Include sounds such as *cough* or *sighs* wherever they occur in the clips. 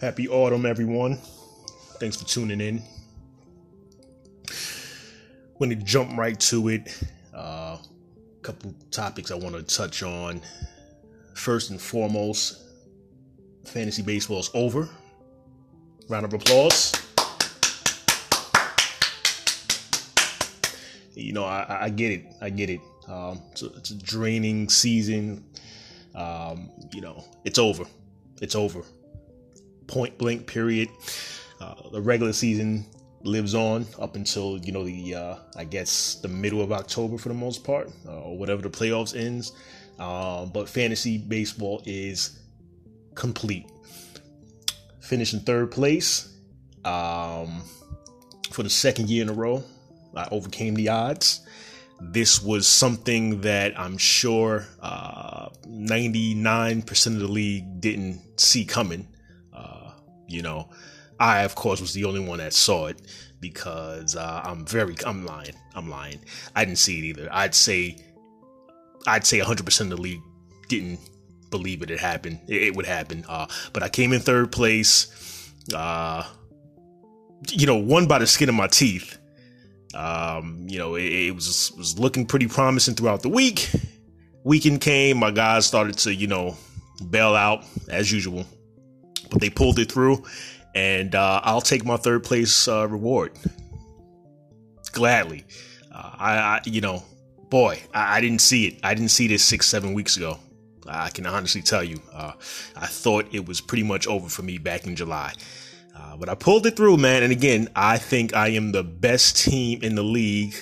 Happy autumn, everyone. Thanks for tuning in. When to jump right to it, a uh, couple topics I want to touch on. First and foremost, fantasy baseball is over. Round of applause. You know, I, I get it. I get it. Um, it's, a, it's, a, draining season. Um, you know, it's over. It's over point blank period. Uh, the regular season lives on up until you know the uh, I guess the middle of October for the most part, uh, or whatever the playoffs ends. Uh, but fantasy baseball is complete. Finished in third place um, for the second year in a row. I overcame the odds. This was something that I'm sure 99% uh, of the league didn't see coming. You know, I of course was the only one that saw it because uh, I'm very I'm lying. I'm lying. I didn't see it either. I'd say I'd say 100% of the league didn't believe it had happened. It, it would happen. Uh, but I came in third place. Uh, you know, one by the skin of my teeth. Um, you know, it, it was was looking pretty promising throughout the week. Weekend came, my guys started to, you know, bail out as usual but they pulled it through, and uh, I'll take my third place uh, reward gladly. Uh, I, I, you know, boy, I, I, didn't see it. I didn't see this six, seven weeks ago. I can honestly tell you, uh, I thought it was pretty much over for me back in July. Uh, but I pulled it through, man. And again, I think I am the best team in the league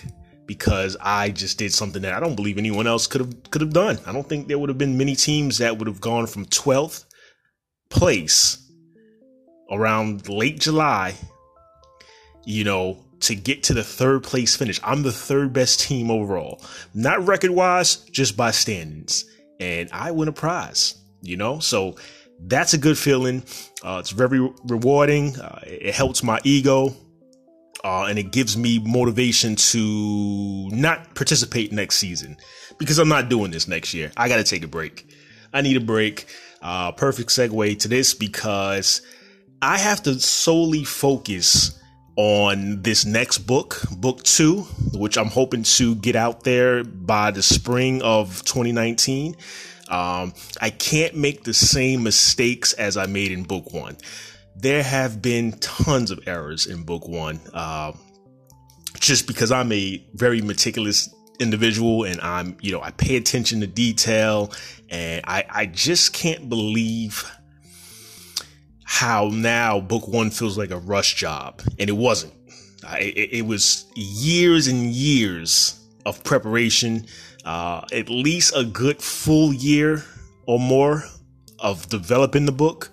because I just did something that I don't believe anyone else could have could have done. I don't think there would have been many teams that would have gone from 12th place around late July, you know, to get to the third place finish. I'm the third best team overall, not record wise, just by standings. And I win a prize, you know? So that's a good feeling. Uh, it's very rewarding. Uh, it helps my ego. Uh, and it gives me motivation to not participate next season because I'm not doing this next year. I got to take a break. I need a break. Uh, perfect segue to this because I have to solely focus on this next book, book two, which I'm hoping to get out there by the spring of 2019. Um, I can't make the same mistakes as I made in book one. There have been tons of errors in book one, uh, just because I'm a very meticulous individual and I'm, you know, I pay attention to detail and I, I just can't believe how now book one feels like a rush job and it wasn't. it, it, was years and years of preparation, uh, at least a good full year or more of developing the book.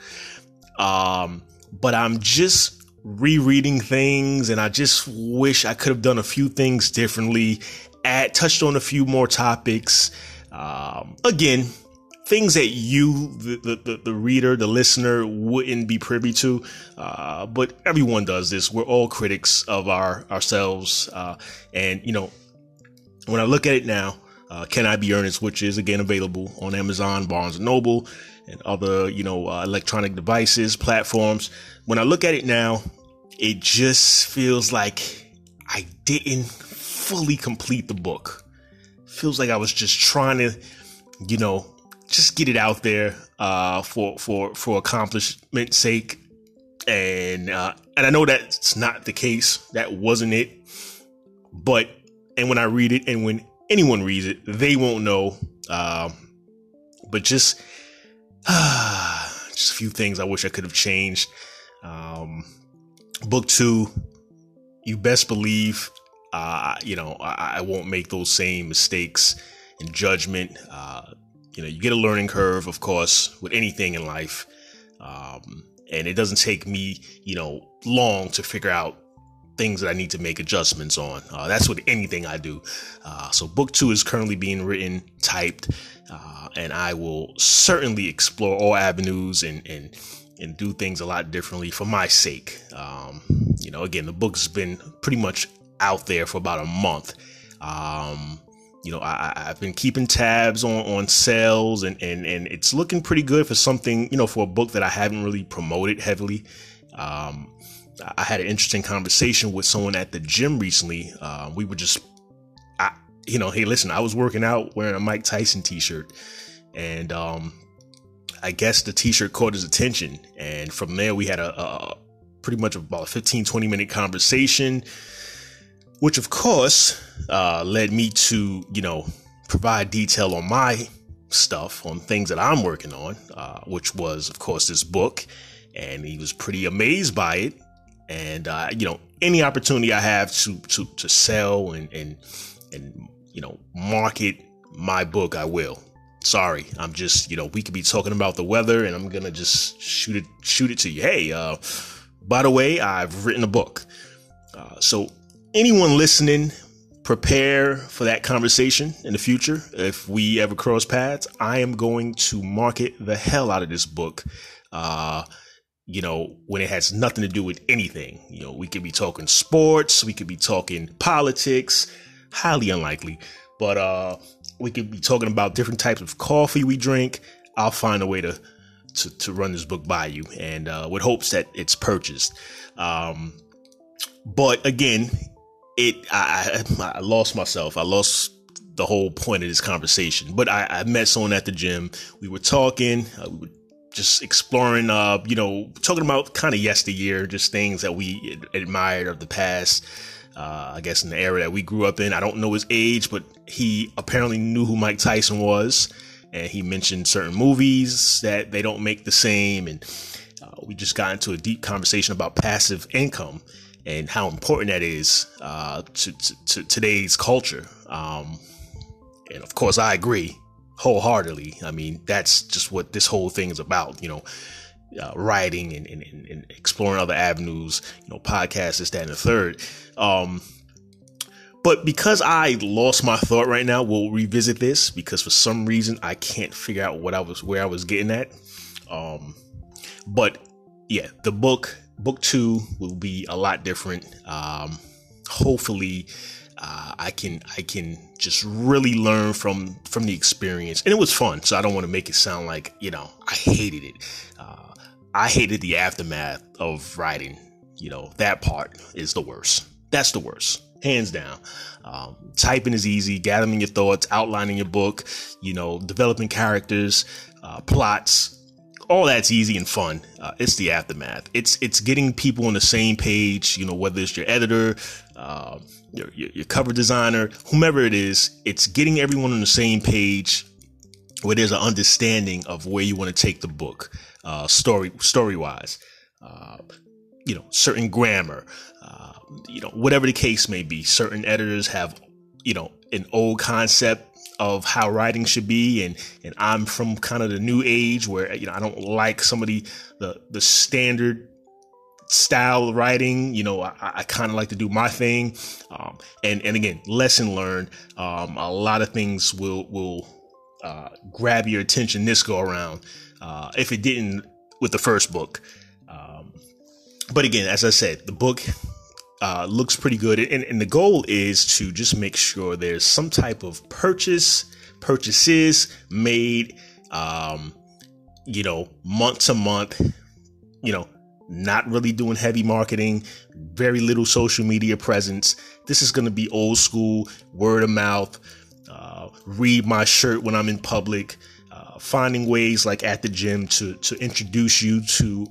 Um, but I'm just rereading things and I just wish I could have done a few things differently add, touched on a few more topics. Um, again, things that you, the, the, the, reader, the listener wouldn't be privy to. Uh, but everyone does this. We're all critics of our, ourselves. Uh, and, you know, when I look at it now, uh, Can I Be Earnest, which is again available on Amazon, Barnes and Noble, and other, you know, uh, electronic devices, platforms. When I look at it now, it just feels like I didn't fully complete the book. Feels like I was just trying to, you know, just get it out there uh, for for for accomplishment's sake. And uh, and I know that's not the case. That wasn't it. But and when I read it, and when anyone reads it, they won't know. Um, but just uh, *sighs* just a few things I wish I could have changed. Um, book two, you best believe uh, you know, I, I, won't make those same mistakes in judgment. Uh, you know, you get a learning curve, of course, with anything in life. Um, and it doesn't take me, you know, long to figure out things that I need to make adjustments on. Uh, that's with anything I do. Uh, so book two is currently being written, typed, uh, and I will certainly explore all avenues and, and, and do things a lot differently for my sake. Um, you know, again, the book's been pretty much out there for about a month. Um, you know, I, I've been keeping tabs on, on sales and, and, and it's looking pretty good for something, you know, for a book that I haven't really promoted heavily. Um, I had an interesting conversation with someone at the gym recently. Uh, we were just, I, you know, hey, listen, I was working out wearing a Mike Tyson t-shirt and, um, I guess the t-shirt caught his attention. And from there, we had a, a pretty much about a 15, 20 minute conversation, which of course, uh, led me to, you know, provide detail on my stuff, on things that I'm working on, uh, which was, of course, this book. And he was pretty amazed by it and uh, you know any opportunity I have to to to sell and and and you know market my book, I will. Sorry, I'm just you know we could be talking about the weather, and I'm gonna just shoot it shoot it to you. Hey, uh, by the way, I've written a book, uh, so anyone listening. Prepare for that conversation in the future. If we ever cross paths, I am going to market the hell out of this book. Uh, you know, when it has nothing to do with anything. You know, we could be talking sports, we could be talking politics, highly unlikely, but uh we could be talking about different types of coffee we drink. I'll find a way to to, to run this book by you and uh, with hopes that it's purchased. Um, but again, it I, *laughs* I lost myself. I lost the whole point of this conversation. But I, I met someone at the gym. We were talking. Uh, we were just exploring, uh, you know, talking about kind of yesteryear, just things that we admired of the past. Uh, I guess in the era that we grew up in. I don't know his age, but he apparently knew who Mike Tyson was, and he mentioned certain movies that they don't make the same. And uh, we just got into a deep conversation about passive income and how important that is uh, to, to, to, today's culture. Um, and of course, I agree wholeheartedly. I mean, that's just what this whole thing is about, you know, uh, writing and, and, and, exploring other avenues, you know, podcasts, this, that, and the third. Um, but because I lost my thought right now, we'll revisit this because for some reason I can't figure out what I was, where I was getting at. Um, but yeah, the book, book two will be a lot different. Um, hopefully, uh, I can I can just really learn from from the experience, and it was fun. So I don't want to make it sound like you know I hated it. Uh, I hated the aftermath of writing. You know that part is the worst. That's the worst, hands down. Um, typing is easy. Gathering your thoughts, outlining your book, you know, developing characters, uh, plots, all that's easy and fun. Uh, it's the aftermath. It's it's getting people on the same page. You know, whether it's your editor, uh, your, your, cover designer, whomever it is. It's getting everyone on the same page where there's an understanding of where you want to take the book, uh, story story wise. Uh, you know, certain grammar. Uh, you know, whatever the case may be. Certain editors have you know an old concept of how writing should be and and I'm from kind of the new age where you know I don't like some of the the, the standard style writing you know I, I kind of like to do my thing. Um, and and again lesson learned um, a lot of things will will uh, grab your attention this go around uh, if it didn't with the first book. Um, but again as I said the book uh, looks pretty good. And, and the goal is to just make sure there's some type of purchase, purchases made, um, you know, month to month, you know, not really doing heavy marketing, very little social media presence. This is going to be old school, word of mouth, uh, read my shirt when I'm in public, uh, finding ways like at the gym to, to introduce you to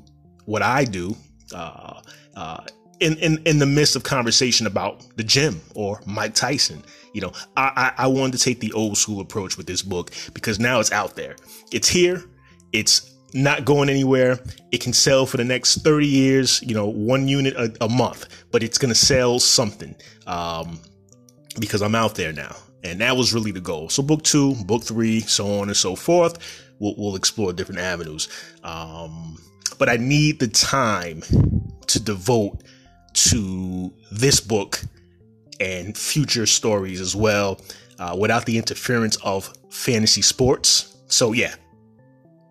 what I do. Uh, uh in, in, in the midst of conversation about the gym or Mike Tyson. You know, I, I, I wanted to take the old school approach with this book because now it's out there. It's here. It's not going anywhere. It can sell for the next 30 years, you know, one unit a, a month, but it's going to sell something um, because I'm out there now. And that was really the goal. So, book two, book three, so on and so forth. We'll, we'll explore different avenues. Um, but I need the time to devote to this book and future stories as well uh, without the interference of fantasy sports. So, yeah,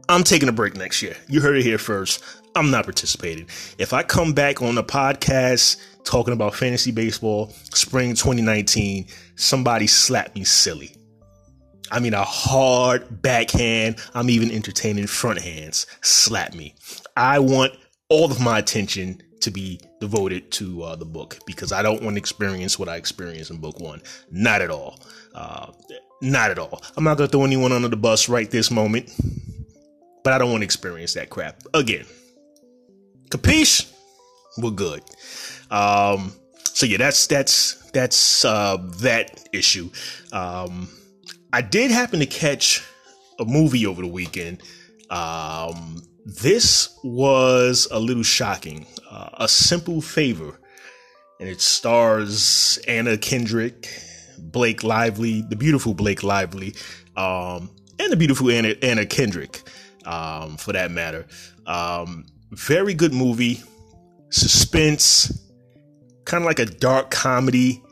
I'm taking a break next year. You heard it here first. I'm not participating. If I come back on the podcast talking about fantasy baseball, spring 2019, somebody slap me silly. I mean, a hard backhand. I'm even entertaining front hands. Slap me. I want all of my attention to be devoted to uh, the book because I don't want to experience what I experienced in book one. Not at all. Uh, not at all. I'm not going to throw anyone under the bus right this moment, but I don't want to experience that crap again. Capiche? We're good. Um, so yeah, that's that's that's uh, that issue. Um, I did happen to catch a movie over the weekend. Um, this was a little shocking. Uh, a simple favor, and it stars Anna Kendrick, Blake Lively, the beautiful Blake Lively, um, and the beautiful Anna, Anna Kendrick, um, for that matter. Um, very good movie, suspense, kind of like a dark comedy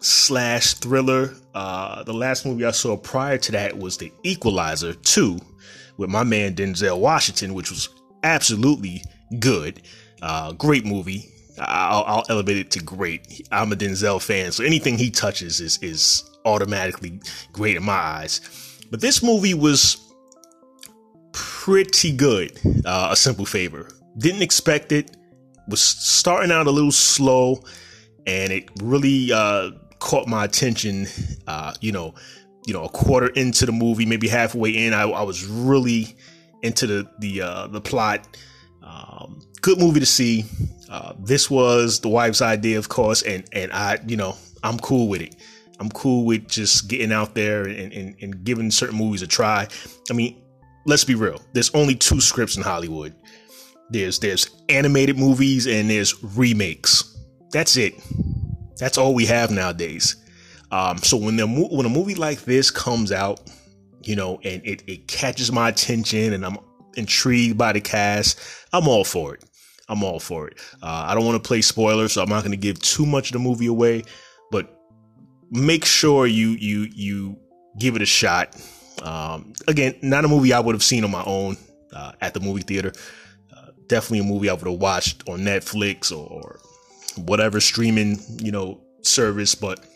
slash thriller. Uh, the last movie I saw prior to that was The Equalizer 2 with my man Denzel Washington, which was absolutely good. Uh, great movie. I'll, I'll, elevate it to great. I'm a Denzel fan, so anything he touches is is automatically great in my eyes. But this movie was pretty good. Uh, a simple favor. Didn't expect it. Was starting out a little slow, and it really uh, caught my attention. Uh, you know, you know, a quarter into the movie, maybe halfway in, I, I was really into the the uh, the plot. Um, good movie to see. Uh, this was the wife's idea, of course, and and I, you know, I'm cool with it. I'm cool with just getting out there and, and, and giving certain movies a try. I mean, let's be real. There's only two scripts in Hollywood. There's there's animated movies and there's remakes. That's it. That's all we have nowadays. Um, so when the when a movie like this comes out, you know, and it, it catches my attention and I'm intrigued by the cast, I'm all for it. I'm all for it. Uh, I don't want to play spoilers, so I'm not going to give too much of the movie away, but make sure you you you give it a shot. Um, again, not a movie I would have seen on my own uh, at the movie theater. Uh, definitely a movie I would have watched on Netflix or, or whatever streaming you know service, but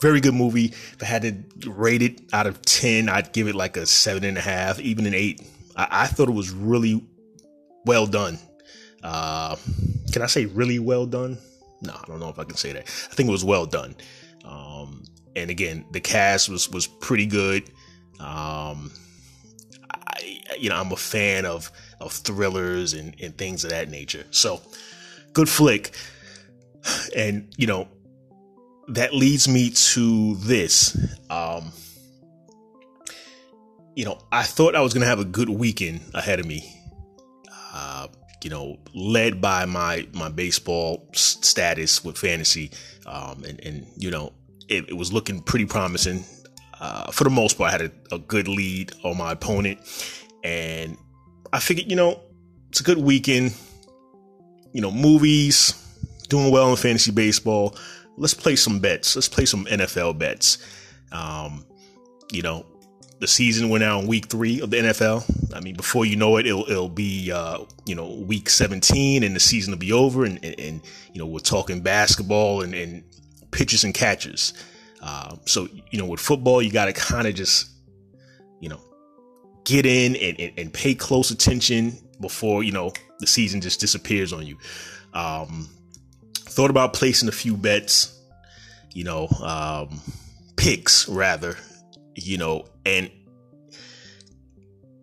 very good movie. If I had to rate it out of 10, I'd give it like a seven and a half, even an eight. I, I thought it was really well done. Uh, can I say really well done? No, I don't know if I can say that. I think it was well done. Um, and again, the cast was, was pretty good. Um, I, you know, I'm a fan of, of thrillers and, and things of that nature. So good flick. And, you know, that leads me to this. Um, you know, I thought I was going to have a good weekend ahead of me. Uh, you know, led by my my baseball status with fantasy, um, and and you know, it, it was looking pretty promising. Uh, for the most part, I had a, a good lead on my opponent, and I figured, you know, it's a good weekend. You know, movies, doing well in fantasy baseball let's play some bets. Let's play some NFL bets. Um, you know, the season went out in week three of the NFL. I mean, before you know it, it'll, it'll be, uh, you know, week 17 and the season will be over. And, and, and you know, we're talking basketball and, and pitches and catches. Uh, so, you know, with football, you got to kind of just, you know, get in and, and, and, pay close attention before, you know, the season just disappears on you. Um, thought about placing a few bets, you know, um, picks rather, you know, and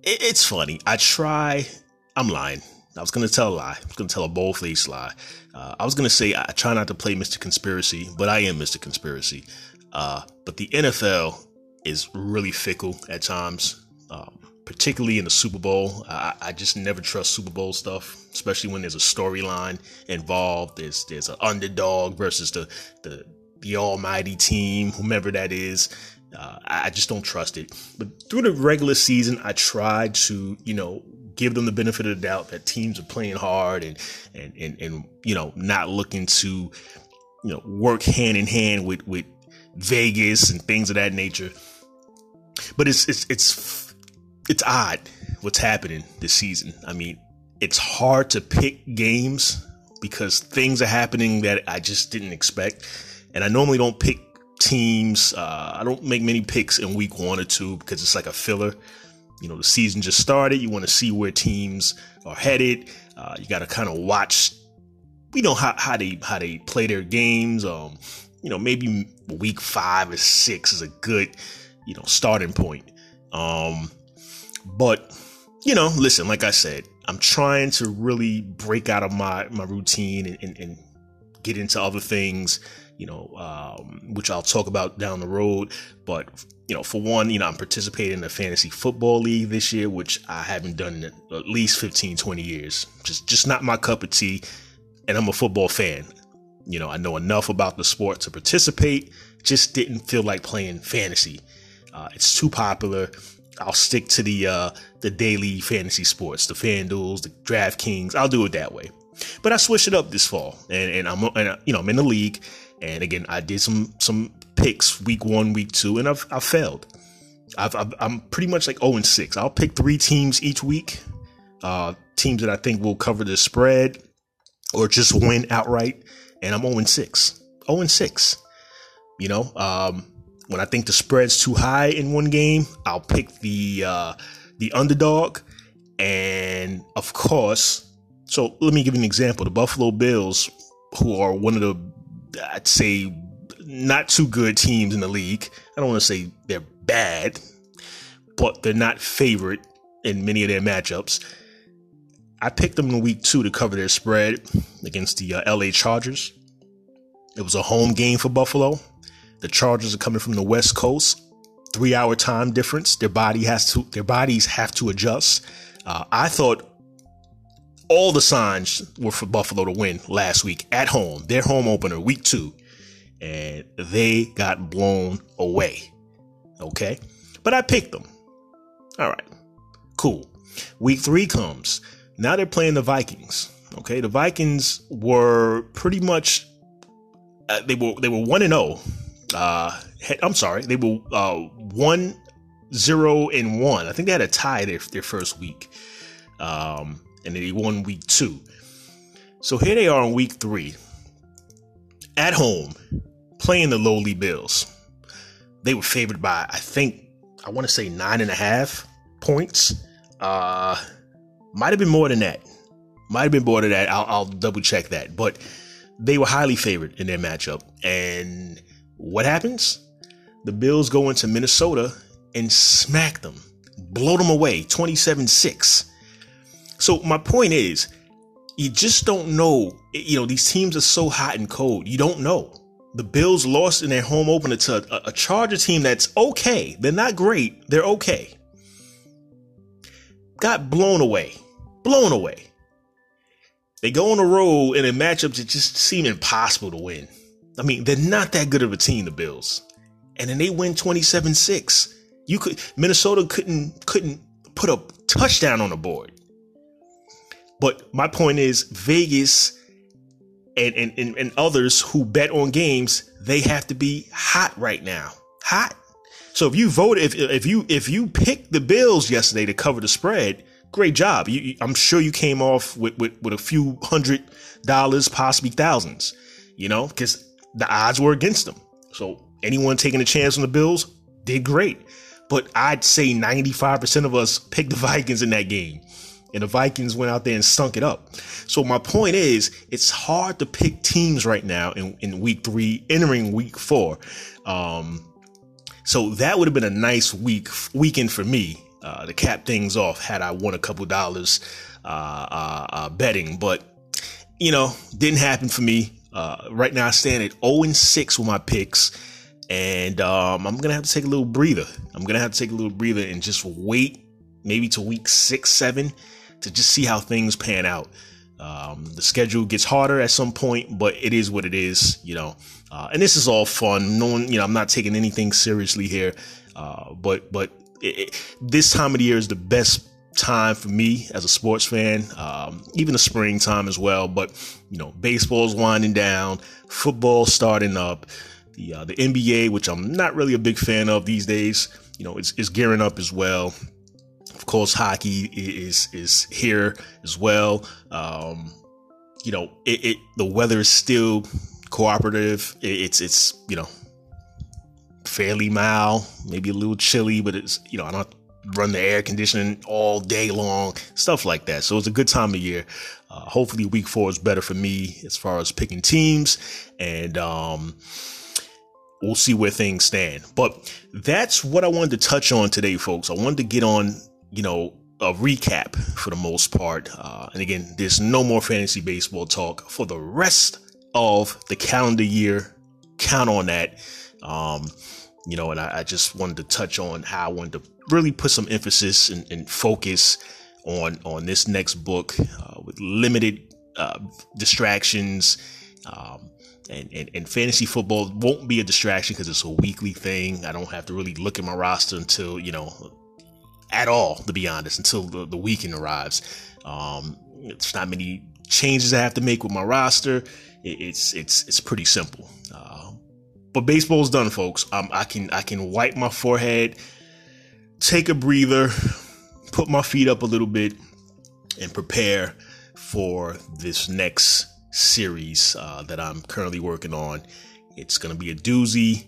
it, it's funny. I try, I'm lying. I was going to tell a lie. I was going to tell a bold faced lie. Uh, I was going to say I try not to play Mr. Conspiracy, but I am Mr. Conspiracy. Uh, but the NFL is really fickle at times. Um, particularly in the Super Bowl. I, I, just never trust Super Bowl stuff, especially when there's a storyline involved. There's there's an underdog versus the the the almighty team, whomever that is. Uh, I just don't trust it. But through the regular season, I tried to you know give them the benefit of the doubt that teams are playing hard and and and, and you know not looking to you know work hand in hand with with Vegas and things of that nature. But it's it's it's it's odd what's happening this season. I mean, it's hard to pick games because things are happening that I just didn't expect. And I normally don't pick teams. Uh, I don't make many picks in week one or two because it's like a filler. You know, the season just started. You want to see where teams are headed. Uh, you got to kind of watch, you know, how, how they how they play their games. Um, you know, maybe week five or six is a good, you know, starting point. Um, but you know, listen, like I said, I'm trying to really break out of my my routine and, and, and get into other things, you know, um, which I'll talk about down the road. But you know, for one, you know, I'm participating in a fantasy football league this year, which I haven't done in at least 15, 20 years. Just just not my cup of tea. And I'm a football fan. You know, I know enough about the sport to participate. Just didn't feel like playing fantasy. Uh, it's too popular. I'll stick to the uh, the daily fantasy sports, the FanDuels, the DraftKings. I'll do it that way. But I switched it up this fall, and, and I'm and, you know I'm in the league, and again I did some some picks week one, week two, and I've I've failed. I've, i am pretty much like 0 and 6. I'll pick three teams each week, uh, teams that I think will cover the spread or just win outright, and I'm 0 and 6. 0 and 6. You know, um, when I think the spread's too high in one game, I'll pick the uh, the underdog, and of course. So let me give you an example: the Buffalo Bills, who are one of the, I'd say, not too good teams in the league. I don't want to say they're bad, but they're not favorite in many of their matchups. I picked them in week two to cover their spread against the uh, LA Chargers. It was a home game for Buffalo. The Chargers are coming from the West Coast, three hour time difference. Their body has to, their bodies have to adjust. Uh, I thought all the signs were for Buffalo to win last week at home, their home opener, week two, and they got blown away. Okay, but I picked them. All right, cool. Week three comes. Now they're playing the Vikings. Okay, the Vikings were pretty much uh, they were they were one and zero oh uh, I'm sorry, they were uh, one zero and one. I think they had a tie their their first week, um, and they won week two. So here they are in week three, at home, playing the lowly Bills. They were favored by I think I want to say nine and a half points. Uh, might have been more than that. Might have been more than that. I'll, I'll double check that, but they were highly favored in their matchup and what happens? The Bills go into Minnesota and smack them, blow them away 27 6. So, my point is, you just don't know. You know, these teams are so hot and cold. You don't know. The Bills lost in their home opener to a, a Charger team that's okay. They're not great, they're okay. Got blown away. Blown away. They go on the road in a matchup that just seem impossible to win. I mean, they're not that good of a team, the Bills. And then they win 27-6. You could Minnesota couldn't couldn't put a touchdown on the board. But my point is Vegas and, and, and, and others who bet on games, they have to be hot right now. Hot. So if you voted, if, if you, if you picked the Bills yesterday to cover the spread, great job. You, I'm sure you came off with, with, with a few hundred dollars, possibly thousands, you know, because the odds were against them. So anyone taking a chance on the Bills did great. But I'd say 95% of us picked the *laughs* Vikings in that game. And the Vikings went out there and stunk it up. So my point is, it's hard to pick teams right now in, in week three, entering week four. Um, so that would have been a nice week weekend for me uh, to cap things off had I won a couple dollars uh, uh, uh betting. But you know, didn't happen for me. Uh, right now I stand at 0 and 6 with my picks. And um, I'm gonna have to take a little breather. I'm gonna have to take a little breather and just wait, maybe to week six, seven, to just see how things pan out. Um, the schedule gets harder at some point, but it is what it is, you know. Uh, and this is all fun. No one, you know, I'm not taking anything seriously here. Uh, but but it, it, this time of the year is the best time for me as a sports fan, um, even the springtime as well. But you know, baseball's winding down, football starting up, the uh, the NBA, which I'm not really a big fan of these days, you know, it's, is gearing up as well. of course, hockey is is here as well. Um, you know, it, it the weather is still cooperative. It, it's it's you know fairly mild, maybe a little chilly, but it's you know I don't run the air conditioning all day long, stuff like that. So it's a good time of year. Uh, hopefully, week four is better for me as far as picking teams, and um, we'll see where things stand. But that's what I wanted to touch on today, folks. I wanted to get on, you know, a recap for the most part. Uh, and again, there's no more fantasy baseball talk for the rest of the calendar year. Count on that. Um, you know, and I, I, just wanted to touch on how I wanted to really put some emphasis and, and focus on on this next book uh, with limited uh, distractions. Um, and, and, and, fantasy football won't be a distraction because it's a weekly thing. I don't have to really look at my roster until, you know, at all, to be honest, until the, the weekend arrives. Um, it's not many changes I have to make with my roster. It, it's, it's, it's pretty simple. Uh, but baseball's done, folks. Um, I can, I can wipe my forehead, take a breather, put my feet up a little bit and prepare for this next series uh, that I'm currently working on. It's going to be a doozy.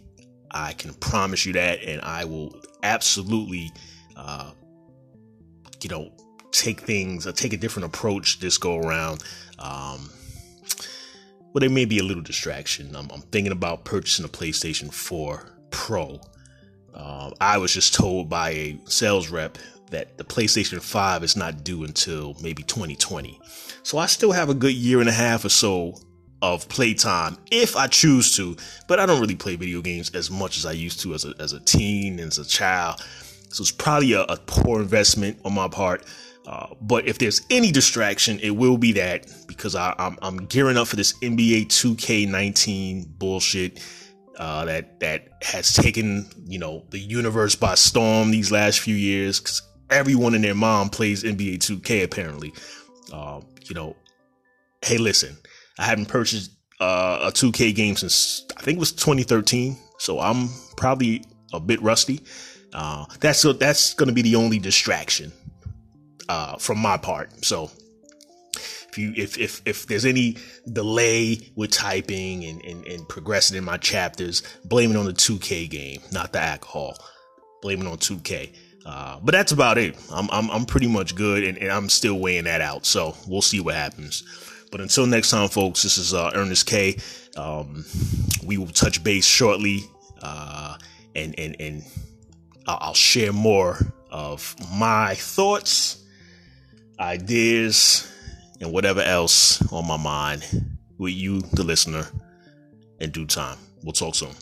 I can promise you that. And I will absolutely, uh, you know, take things, uh, take a different approach this go around. Um, well, there may be a little distraction. I'm, I'm thinking about purchasing a PlayStation 4 Pro. Uh, I was just told by a sales rep that the PlayStation 5 is not due until maybe 2020. So I still have a good year and a half or so of playtime if I choose to, but I don't really play video games as much as I used to as a, as a teen and as a child. So it's probably a, a poor investment on my part. Uh, but if there's any distraction, it will be that because I, I'm gearing up for this NBA 2K19 bullshit uh, that that has taken you know the universe by storm these last few years. Cause everyone and their mom plays NBA 2K apparently. Uh, you know, hey, listen, I haven't purchased uh, a 2K game since I think it was 2013, so I'm probably a bit rusty. Uh, that's so that's going to be the only distraction uh, from my part. So if you if if if there's any delay with typing and, and, and progressing in my chapters, blame it on the 2K game, not the alcohol. Blame it on 2K. Uh, but that's about it. I'm, I'm, I'm pretty much good and, and, I'm still weighing that out. So we'll see what happens. But until next time, folks, this is uh, Ernest K. Um, we will touch base shortly uh, and, and, and I'll share more of my thoughts, ideas, and whatever else on my mind with you, the listener, in due time. We'll talk soon.